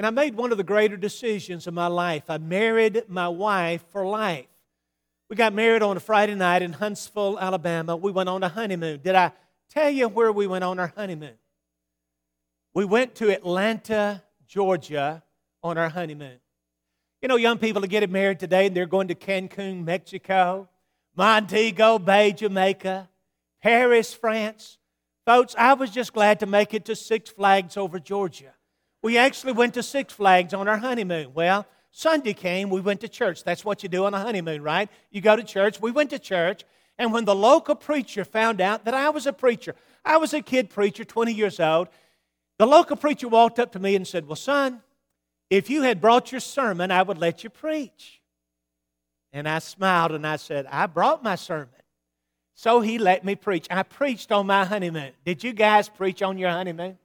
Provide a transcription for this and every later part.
And I made one of the greater decisions of my life. I married my wife for life. We got married on a Friday night in Huntsville, Alabama. We went on a honeymoon. Did I tell you where we went on our honeymoon? We went to Atlanta, Georgia on our honeymoon. You know, young people are getting married today, and they're going to Cancun, Mexico, Montego Bay, Jamaica, Paris, France. Folks, I was just glad to make it to Six Flags over Georgia. We actually went to Six Flags on our honeymoon. Well, Sunday came, we went to church. That's what you do on a honeymoon, right? You go to church. We went to church, and when the local preacher found out that I was a preacher, I was a kid preacher, 20 years old, the local preacher walked up to me and said, Well, son, if you had brought your sermon, I would let you preach. And I smiled and I said, I brought my sermon. So he let me preach. I preached on my honeymoon. Did you guys preach on your honeymoon?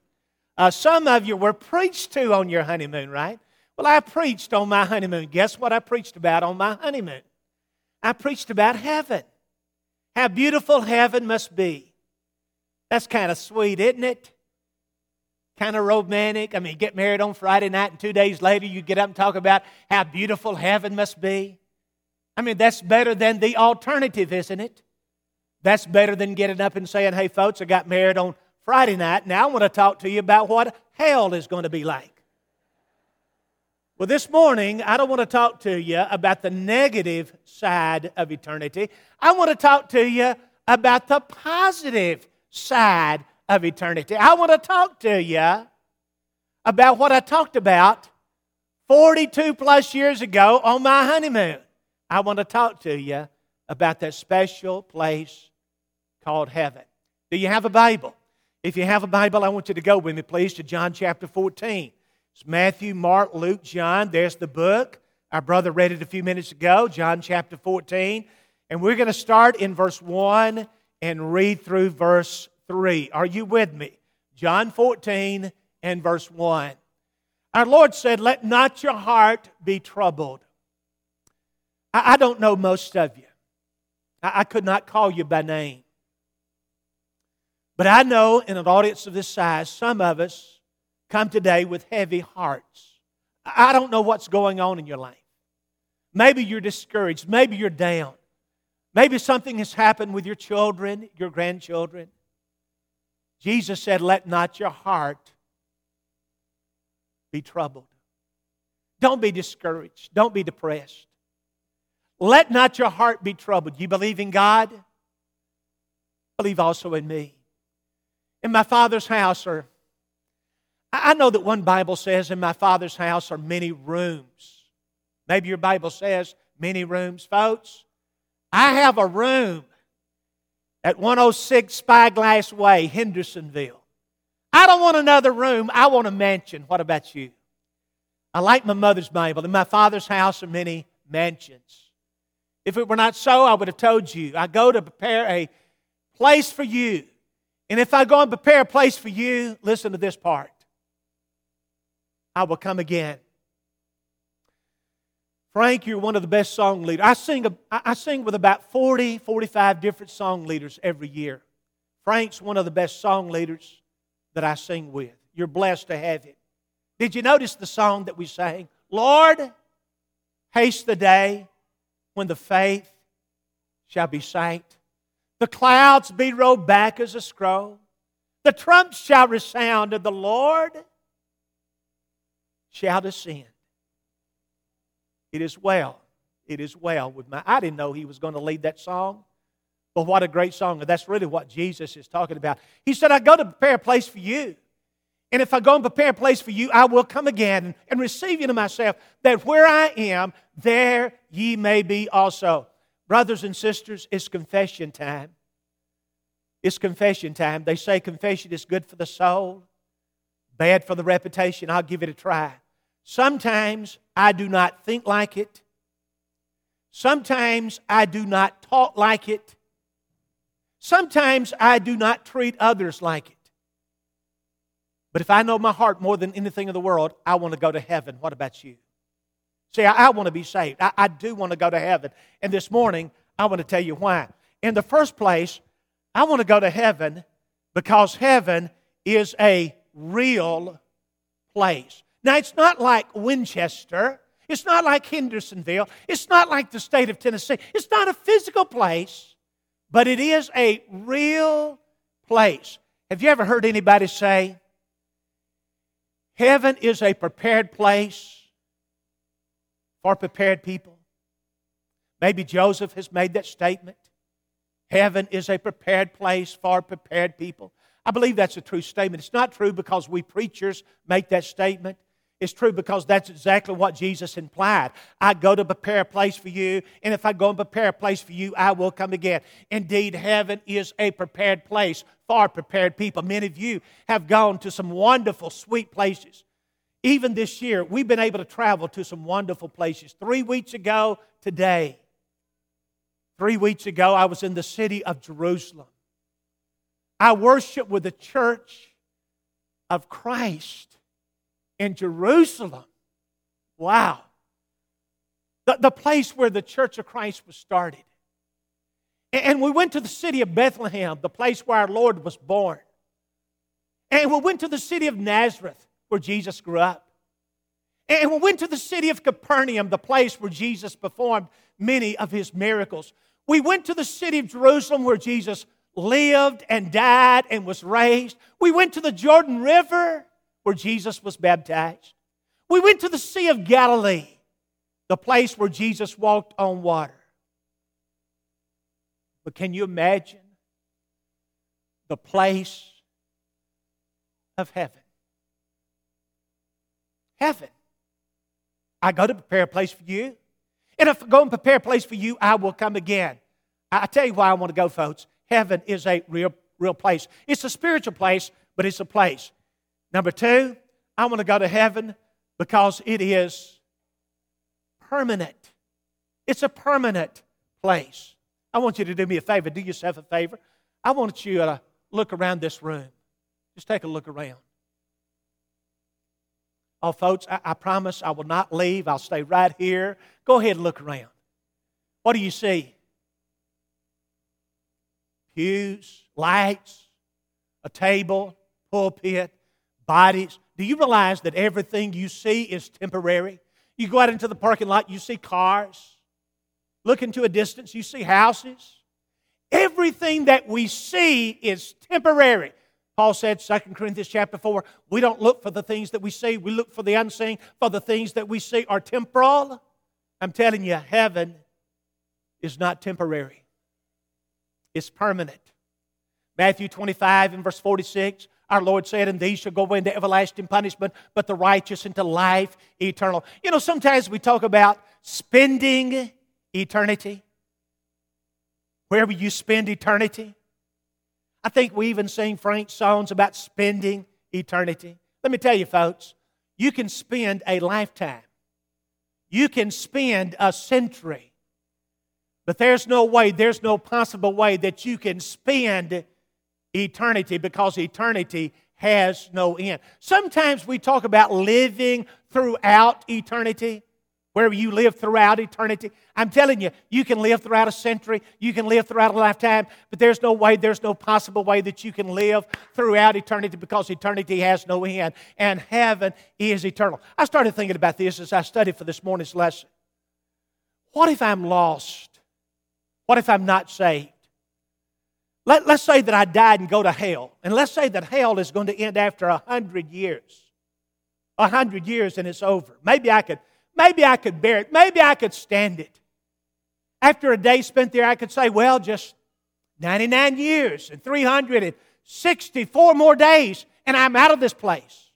Uh, some of you were preached to on your honeymoon, right? Well, I preached on my honeymoon. Guess what I preached about on my honeymoon? I preached about heaven. How beautiful heaven must be. That's kind of sweet, isn't it? Kind of romantic. I mean, get married on Friday night, and two days later, you get up and talk about how beautiful heaven must be. I mean, that's better than the alternative, isn't it? That's better than getting up and saying, hey, folks, I got married on Friday night. Now I want to talk to you about what hell is going to be like. Well, this morning, I don't want to talk to you about the negative side of eternity. I want to talk to you about the positive side of eternity. I want to talk to you about what I talked about 42 plus years ago on my honeymoon. I want to talk to you about that special place called heaven. Do you have a Bible? If you have a Bible, I want you to go with me, please, to John chapter 14. It's Matthew, Mark, Luke, John. There's the book. Our brother read it a few minutes ago, John chapter 14. And we're going to start in verse 1 and read through verse 3. Are you with me? John 14 and verse 1. Our Lord said, Let not your heart be troubled. I, don't know most of you. I could not call you by name. But I know in an audience of this size, some of us come today with heavy hearts. I don't know what's going on in your life. Maybe you're discouraged. Maybe you're down. Maybe something has happened with your children, your grandchildren. Jesus said, Let not your heart be troubled. Don't be discouraged. Don't be depressed. Let not your heart be troubled. You believe in God? Believe also in me. In my Father's house are I know that one Bible says, In my Father's house are many rooms. Maybe your Bible says many rooms. Folks, I have a room at 106 Spyglass Way, Hendersonville. I don't want another room. I want a mansion. What about you? I like my mother's Bible. In my father's house are many mansions. If it were not so, I would have told you. I go to prepare a place for you. And if I go and prepare a place for you, listen to this part. I will come again. Frank, you're one of the best song leaders. I sing, I sing with about 40, 45 different song leaders every year. Frank's one of the best song leaders that I sing with. You're blessed to have him. Did you notice the song that we sang? Lord, haste the day when the faith shall be sight. The clouds be rolled back as a scroll. The trumps shall resound, and the Lord shall descend. It is well. It is well with my. I didn't know he was going to lead that song. But what a great song. And that's really what Jesus is talking about. He said, I go to prepare a place for you. And if I go and prepare a place for you, I will come again and receive you to myself, that where I am, there ye may be also. Brothers and sisters, it's confession time. It's confession time. They say confession is good for the soul, bad for the reputation. I'll give it a try. Sometimes I do not think like it. Sometimes I do not talk like it. Sometimes I do not treat others like it. But if I know my heart more than anything in the world, I want to go to heaven. What about you? See, I, I want to be saved. I, I do want to go to heaven. And this morning, I want to tell you why. In the first place, I want to go to heaven because heaven is a real place. Now, it's not like Winchester. It's not like Hendersonville. It's not like the state of Tennessee. It's not a physical place, but it is a real place. Have you ever heard anybody say, Heaven is a prepared place for prepared people? Maybe Joseph has made that statement. Heaven is a prepared place for prepared people. I believe that's a true statement. It's not true because we preachers make that statement. It's true because that's exactly what Jesus implied. I go to prepare a place for you, and if I go and prepare a place for you, I will come again. Indeed, heaven is a prepared place for prepared people. Many of you have gone to some wonderful, sweet places. Even this year, we've been able to travel to some wonderful places. Three weeks ago today, three weeks ago, I was in the city of Jerusalem. I worshiped with the church of Christ in Jerusalem. Wow. The, the place where the Church of Christ was started. And we went to the city of Bethlehem, the place where our Lord was born. And we went to the city of Nazareth, where Jesus grew up. And we went to the city of Capernaum, the place where Jesus performed many of his miracles. We went to the city of Jerusalem, where Jesus lived and died and was raised. We went to the Jordan River, where Jesus was baptized. We went to the Sea of Galilee, the place where Jesus walked on water. But can you imagine the place of heaven? Heaven. I go to prepare a place for you. And if I go and prepare a place for you, I will come again. I tell you why I want to go, folks. Heaven is a real, real place. It's a spiritual place, but it's a place. Number two, I want to go to heaven because it is permanent. It's a permanent place. I want you to do me a favor. Do yourself a favor. I want you to look around this room. Just take a look around. Oh, folks, I, I promise I will not leave. I'll stay right here. Go ahead and look around. What do you see? Pews, lights, a table, pulpit, bodies. Do you realize that everything you see is temporary? You go out into the parking lot, you see cars. Look into a distance, you see houses. Everything that we see is temporary. Paul said, 2 Corinthians chapter 4, we don't look for the things that we see, we look for the unseen, for the things that we see are temporal. I'm telling you, heaven is not temporary, it's permanent. Matthew 25 and verse 46 our Lord said, And these shall go into everlasting punishment, but the righteous into life eternal. You know, sometimes we talk about spending eternity. Where will you spend eternity? I think we even sing Frank songs about spending eternity. Let me tell you, folks, you can spend a lifetime, you can spend a century, but there's no way, there's no possible way that you can spend eternity because eternity has no end. Sometimes we talk about living throughout eternity, wherever you live throughout eternity. I'm telling you, you can live throughout a century, you can live throughout a lifetime, but there's no way, there's no possible way that you can live throughout eternity because eternity has no end and heaven is eternal. I started thinking about this as I studied for this morning's lesson. What if I'm lost? What if I'm not saved? Let, let's say that I died and go to hell. And let's say that hell is going to end after a hundred years. A hundred years and it's over. Maybe I could, maybe I could bear it. Maybe I could stand it. After a day spent there, I could say, well, just 99 years and 364 more days, and I'm out of this place.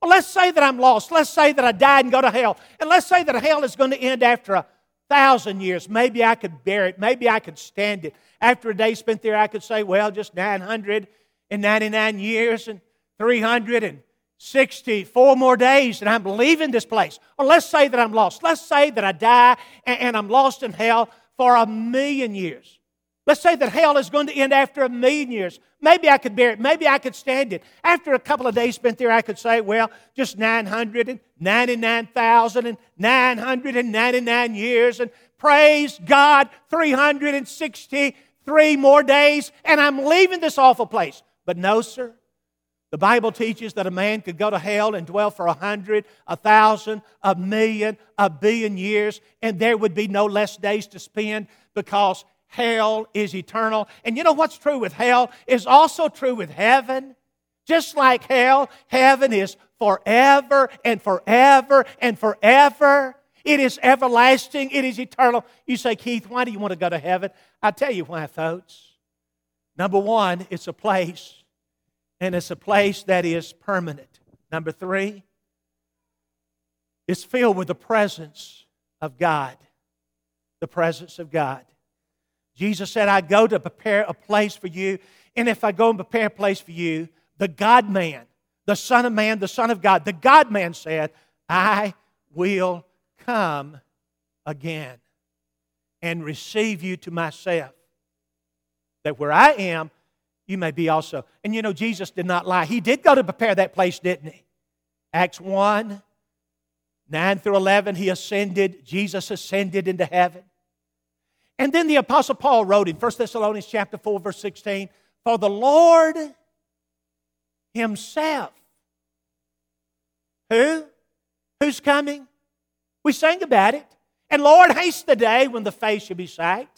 Well, let's say that I'm lost. Let's say that I died and go to hell. And let's say that hell is going to end after a thousand years. Maybe I could bear it. Maybe I could stand it. After a day spent there, I could say, well, just 999 years and 364 more days, and I'm leaving this place. Or let's say that I'm lost. Let's say that I die and I'm lost in hell for a million years. Let's say that hell is going to end after a million years. Maybe I could bear it. Maybe I could stand it. After a couple of days spent there, I could say, well, just 999,999 years. And praise God, 363 more days, and I'm leaving this awful place. But no, sir. The Bible teaches that a man could go to hell and dwell for a hundred, a thousand, a million, a billion years, and there would be no less days to spend because hell is eternal. And you know what's true with hell is also true with heaven. Just like hell, heaven is forever and forever and forever. It is everlasting, it is eternal. You say, Keith, why do you want to go to heaven? I'll tell you why, folks. Number one, it's a place, and it's a place that is permanent. Number three, it's filled with the presence of God. The presence of God. Jesus said, I go to prepare a place for you. And if I go and prepare a place for you, the God man, the Son of Man, the Son of God, the God man said, I will come again and receive you to myself. That where I am, you may be also. And you know, Jesus did not lie. He did go to prepare that place, didn't he? Acts 1 9 through 11, he ascended. Jesus ascended into heaven. And then the Apostle Paul wrote in 1 Thessalonians chapter 4, verse 16, For the Lord Himself. Who? Who's coming? We sang about it. And Lord, haste the day when the face shall be sight,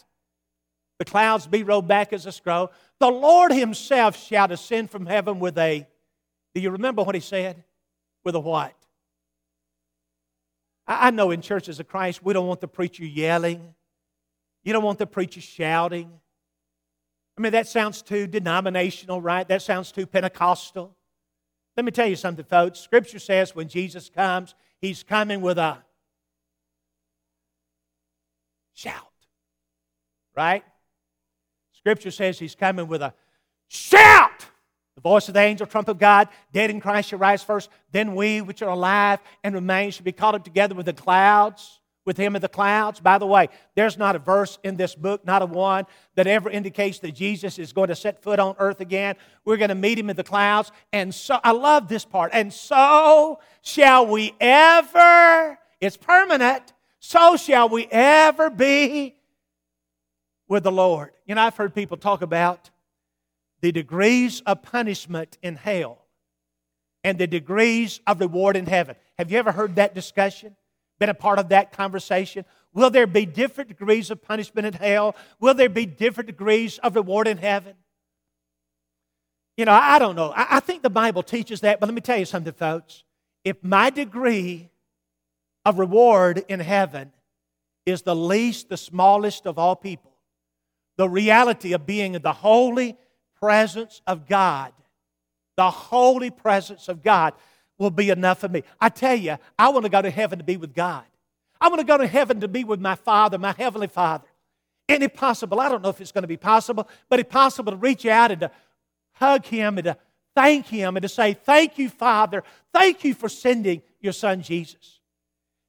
the clouds be rolled back as a scroll. The Lord Himself shall descend from heaven with a, do you remember what He said? With a what? I know in churches of Christ, we don't want the preacher yelling. You don't want the preacher shouting. I mean, that sounds too denominational, right? That sounds too Pentecostal. Let me tell you something, folks. Scripture says when Jesus comes, he's coming with a shout, right? Scripture says he's coming with a shout. The voice of the angel, trump of God, dead in Christ shall rise first. Then we, which are alive and remain, shall be caught up together with the clouds with him in the clouds. By the way, there's not a verse in this book, not a one, that ever indicates that Jesus is going to set foot on earth again. We're going to meet him in the clouds. And so, I love this part. And so shall we ever, it's permanent, so shall we ever be with the Lord. You know, I've heard people talk about the degrees of punishment in hell and the degrees of reward in heaven. Have you ever heard that discussion? been a part of that conversation? Will there be different degrees of punishment in hell? Will there be different degrees of reward in heaven? You know, I don't know. I think the Bible teaches that, but let me tell you something, folks. If my degree of reward in heaven is the least, the smallest of all people, the reality of being in the holy presence of God, the holy presence of God, will be enough for me. I tell you, I want to go to heaven to be with God. I want to go to heaven to be with my Father, my Heavenly Father. And if possible, I don't know if it's going to be possible, but if possible, to reach out and to hug Him and to thank Him and to say, Thank you, Father. Thank you for sending your Son, Jesus.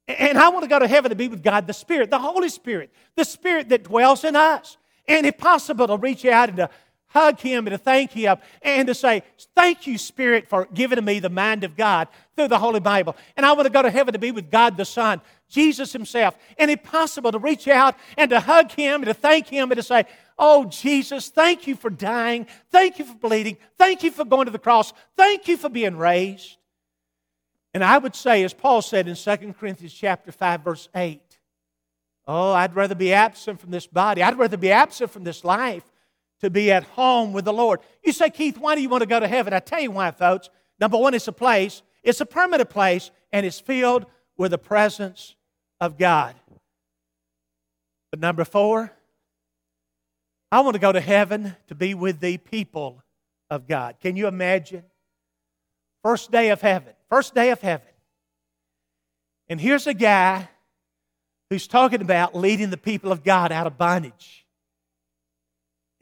And I want to go to heaven to be with God, the Spirit, the Holy Spirit, the Spirit that dwells in us. And if possible, to reach out and to hug him and to thank him and to say, Thank you, Spirit, for giving me the mind of God through the Holy Bible. And I want to go to heaven to be with God the Son, Jesus Himself. And if possible, to reach out and to hug Him and to thank Him and to say, Oh, Jesus, thank you for dying. Thank you for bleeding. Thank you for going to the cross. Thank you for being raised. And I would say, as Paul said in 2 Corinthians chapter 5, verse 8, Oh, I'd rather be absent from this body. I'd rather be absent from this life to be at home with the Lord. You say, Keith, why do you want to go to heaven? I tell you why, folks. Number one, it's a place, it's a permanent place, and it's filled with the presence of God. But number four, I want to go to heaven to be with the people of God. Can you imagine? First day of heaven, first day of heaven. And here's a guy who's talking about leading the people of God out of bondage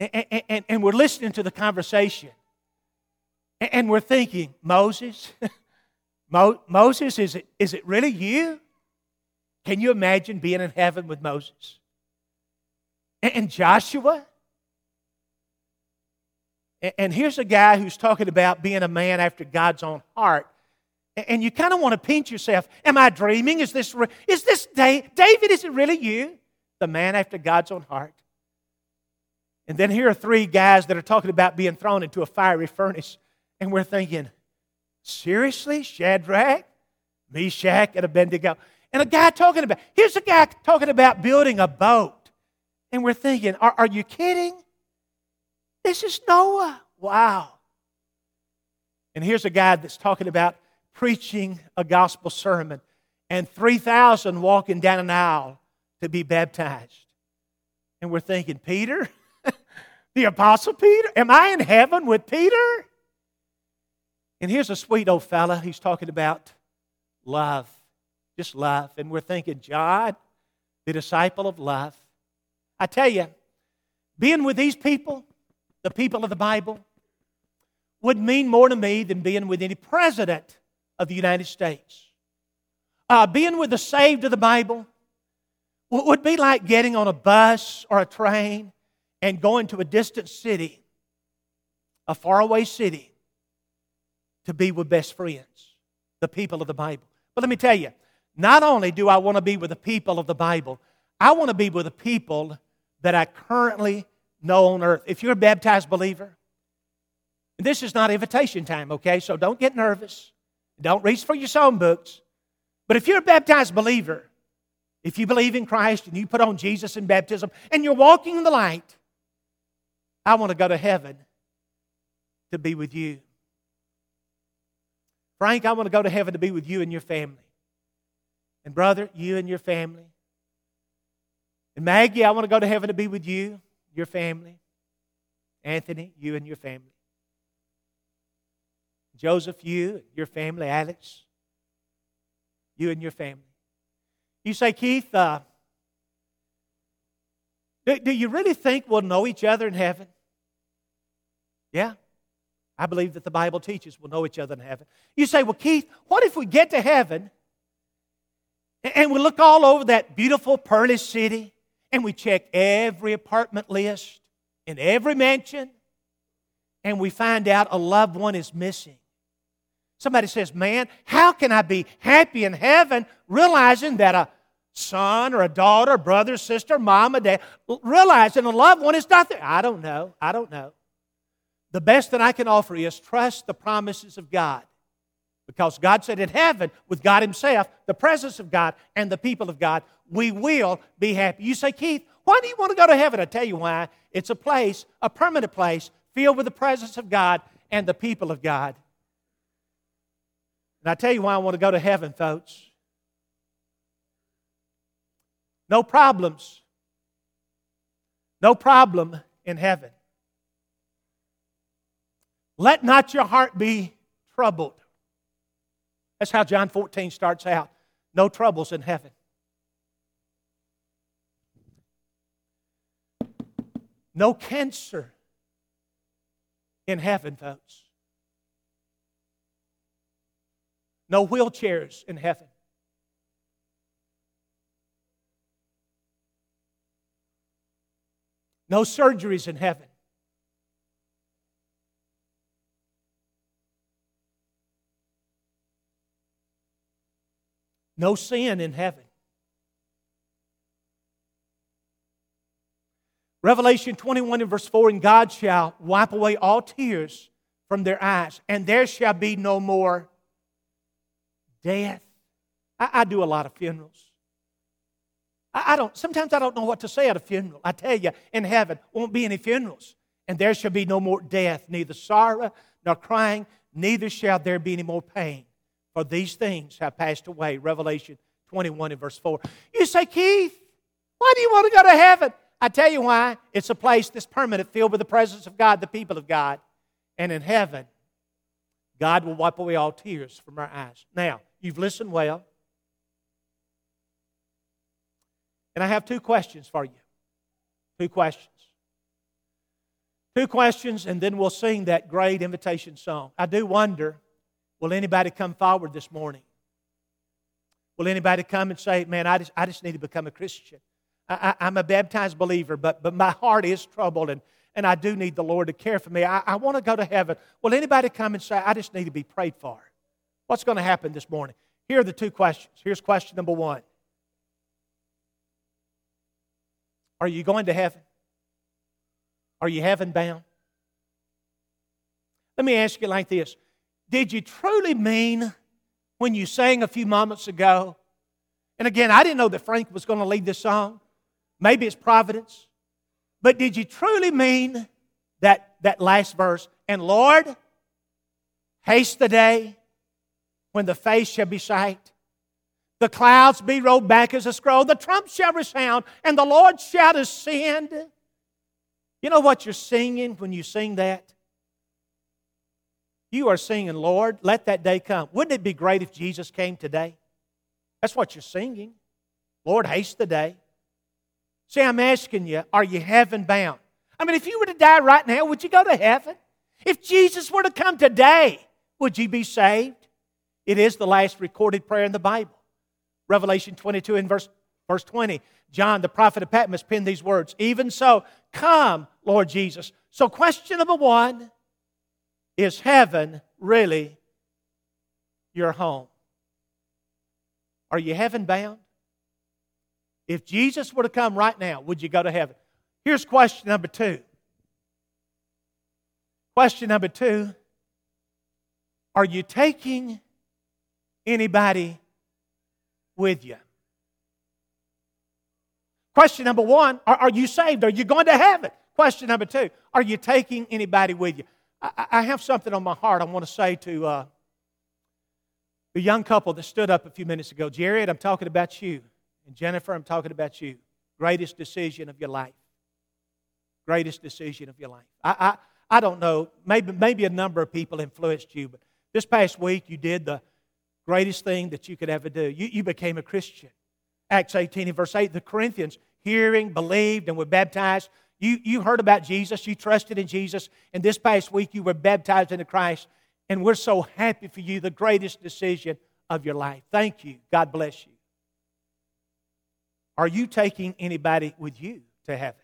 and, and, and we're listening to the conversation. And we're thinking, Moses, Mo, Moses, is it, is it really you? Can you imagine being in heaven with Moses? And, Joshua? And here's a guy who's talking about being a man after God's own heart. And you kind of want to pinch yourself. Am I dreaming? Is this, is this David? Is it really you? The man after God's own heart? And then here are three guys that are talking about being thrown into a fiery furnace. And we're thinking, Seriously? Shadrach, Meshach, and Abednego. And a guy talking about, here's a guy talking about building a boat. And we're thinking, are, are you kidding? This is Noah. Wow. And here's a guy that's talking about preaching a gospel sermon and 3,000 walking down an aisle to be baptized. And we're thinking, Peter? the Apostle Peter? Am I in heaven with Peter? And here's a sweet old fella. He's talking about love, just love. And we're thinking, John, the disciple of love. I tell you, being with these people, the people of the Bible, would mean more to me than being with any president of the United States. Uh, being with the saved of the Bible would be like getting on a bus or a train and going to a distant city, a faraway city, to be with best friends, the people of the Bible. But let me tell you, not only do I want to be with the people of the Bible, I want to be with the people that I currently know on earth. If you're a baptized believer, this is not invitation time, okay? So don't get nervous. Don't reach for your song books. But if you're a baptized believer, if you believe in Christ and you put on Jesus in baptism and you're walking in the light, I want to go to heaven to be with you. Frank, I want to go to heaven to be with you and your family. And brother, you and your family. And Maggie, I want to go to heaven to be with you, your family. Anthony, you and your family. Joseph, you, your family. Alex, you and your family. You say, Keith, uh, do, do you really think we'll know each other in heaven? Yeah. I believe that the Bible teaches we'll know each other in heaven. You say, well, Keith, what if we get to heaven and we look all over that beautiful pearly city and we check every apartment list in every mansion and we find out a loved one is missing? Somebody says, Man, how can I be happy in heaven realizing that a son or a daughter, brother, sister, mom, or dad, realizing a loved one is not there? I don't know. I don't know. The best that I can offer is trust the promises of God. Because God said in heaven, with God Himself, the presence of God, and the people of God, we will be happy. You say, Keith, why do you want to go to heaven? I tell you why. It's a place, a permanent place, filled with the presence of God and the people of God. And I tell you why I want to go to heaven, folks. No problems. No problem in heaven. Let not your heart be troubled. That's how John 14 starts out. No troubles in heaven. No cancer in heaven, folks. No wheelchairs in heaven. No surgeries in heaven. No sin in heaven. Revelation 21 and verse 4 And God shall wipe away all tears from their eyes, and there shall be no more death. I, I do a lot of funerals. I, I don't, sometimes I don't know what to say at a funeral. I tell you, in heaven won't be any funerals, and there shall be no more death, neither sorrow nor crying, neither shall there be any more pain. For these things have passed away. Revelation 21 and verse 4. You say, Keith, why do you want to go to heaven? I tell you why. It's a place that's permanent, filled with the presence of God, the people of God. And in heaven, God will wipe away all tears from our eyes. Now, You've listened well. And I have two questions for you. Two questions. Two questions, and then we'll sing that great invitation song. I do wonder will anybody come forward this morning? Will anybody come and say, Man, I just, I just need to become a Christian? I, am a baptized believer, but, but my heart is troubled, and, and I do need the Lord to care for me. I, I want to go to heaven. Will anybody come and say, I just need to be prayed for? What's going to happen this morning? Here are the two questions. Here's question number one Are you going to heaven? Are you heaven bound? Let me ask you like this did you truly mean when you sang a few moments ago? And again, I didn't know that Frank was going to lead this song. Maybe it's providence. But did you truly mean that, that last verse? And Lord, haste the day when the face shall be sight. The clouds be rolled back as a scroll. The trump shall resound, and the Lord shall ascend. You know what you're singing when you sing that? You are singing, Lord, let that day come. Wouldn't it be great if Jesus came today? That's what you're singing. Lord, haste the day. See, I'm asking you, are you heaven bound? I mean, if you were to die right now, would you go to heaven? If Jesus were to come today, would you be saved? It is the last recorded prayer in the Bible. Revelation 22 and verse, verse 20. John, the prophet of Patmos, penned these words Even so, come, Lord Jesus. So, question number one is heaven really your home? Are you heaven bound? If Jesus were to come right now, would you go to heaven? Here's question number two. Question number two Are you taking anybody with you? Question number one Are, are you saved? Are you going to heaven? Question number two Are you taking anybody with you? I, I have something on my heart I want to say to uh, the young couple that stood up a few minutes ago. Jared, I'm talking about you. And Jennifer, I'm talking about you. Greatest decision of your life. Greatest decision of your life. I, I, I don't know, maybe, maybe a number of people influenced you, but this past week you did the greatest thing that you could ever do. You, you became a Christian. Acts 18 and verse 8, the Corinthians, hearing, believed, and were baptized. You, you heard about Jesus, you trusted in Jesus, and this past week you were baptized into Christ. And we're so happy for you, the greatest decision of your life. Thank you. God bless you. Are you taking anybody with you to heaven?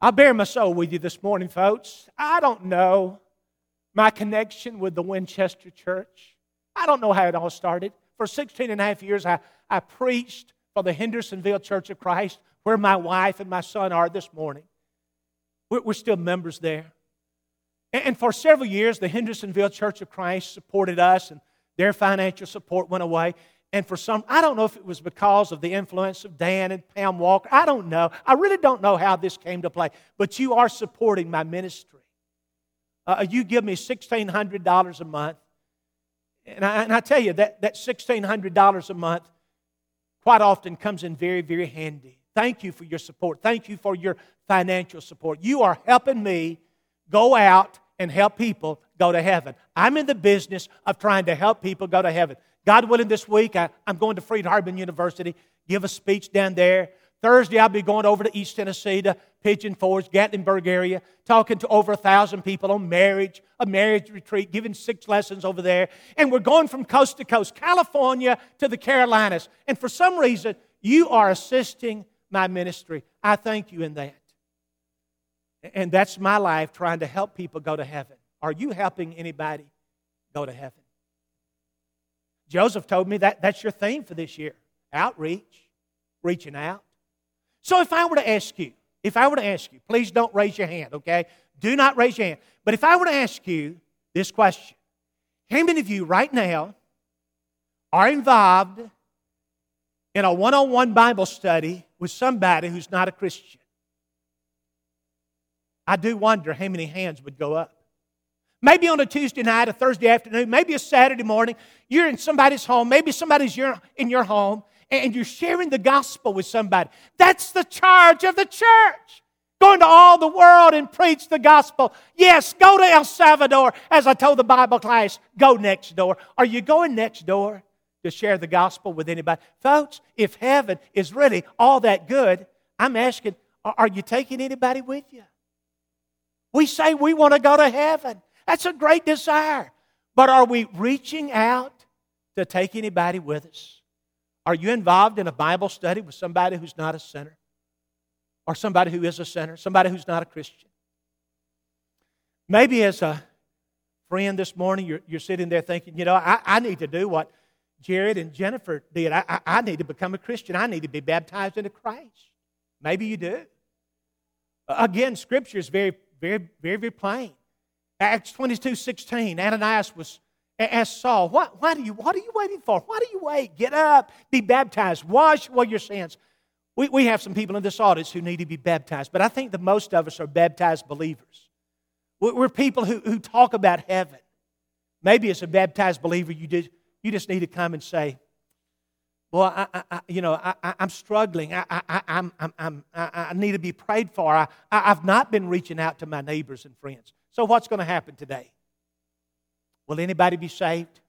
I bare my soul with you this morning, folks. I don't know my connection with the Winchester Church. I don't know how it all started. For 16 and a half years, I, I preached for the Hendersonville Church of Christ, where my wife and my son are this morning. We're, we're still members there. And for several years, the Hendersonville Church of Christ supported us, and their financial support went away. And for some, I don't know if it was because of the influence of Dan and Pam Walker. I don't know. I really don't know how this came to play. But you are supporting my ministry. Uh, you give me $1,600 a month. And I, and I tell you, that, that $1,600 a month quite often comes in very, very handy. Thank you for your support. Thank you for your financial support. You are helping me go out and help people go to heaven. I'm in the business of trying to help people go to heaven. God willing, this week I, am going to Freed-Hardeman University, give a speech down there. Thursday, I'll be going over to East Tennessee to Pigeon Forge, Gatlinburg area, talking to over a thousand people on marriage, a marriage retreat, giving six lessons over there. And we're going from coast to coast, California to the Carolinas. And for some reason, you are assisting my ministry. I thank you in that. And that's my life trying to help people go to heaven. Are you helping anybody go to heaven? Joseph told me that that's your theme for this year outreach, reaching out. So if I were to ask you, if I were to ask you, please don't raise your hand, okay? Do not raise your hand. But if I were to ask you this question, how many of you right now are involved in a one on one Bible study with somebody who's not a Christian? I do wonder how many hands would go up. Maybe on a Tuesday night, a Thursday afternoon, maybe a Saturday morning, you're in somebody's home, maybe somebody's in your home, and you're sharing the gospel with somebody. That's the charge of the church. Going to all the world and preach the gospel. Yes, go to El Salvador. As I told the Bible class, go next door. Are you going next door to share the gospel with anybody? Folks, if heaven is really all that good, I'm asking, are you taking anybody with you? We say we want to go to heaven. That's a great desire. But are we reaching out to take anybody with us? Are you involved in a Bible study with somebody who's not a sinner? Or somebody who is a sinner? Somebody who's not a Christian? Maybe as a friend this morning, you're, you're sitting there thinking, you know, I, I need to do what Jared and Jennifer did. I, I, I need to become a Christian. I need to be baptized into Christ. Maybe you do. Again, Scripture is very very, very, very plain. Acts 22 16, Ananias was asked Saul, what, what, are you, what are you waiting for? Why do you wait? Get up, be baptized, wash away your sins. We, we have some people in this audience who need to be baptized, but I think that most of us are baptized believers. We're people who, who talk about heaven. Maybe as a baptized believer, you just, you just need to come and say, Boy, I, I, you know, I, am struggling. I, I, I'm, I'm, i need to be prayed for. I, I've not been reaching out to my neighbors and friends. So, what's going to happen today? Will anybody be saved?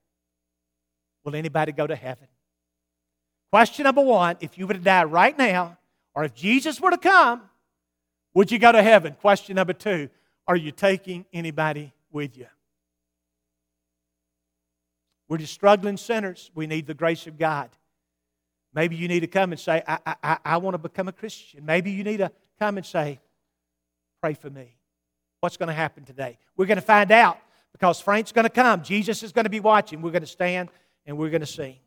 Will anybody go to heaven? Question number one if you were to die right now, or if Jesus were to come, would you go to heaven? Question number two are you taking anybody with you? We're just struggling sinners. We need the grace of God. Maybe you need to come and say, I, I, I want to become a Christian. Maybe you need to come and say, Pray for me. What's going to happen today? We're going to find out because Frank's going to come. Jesus is going to be watching. We're going to stand and we're going to sing.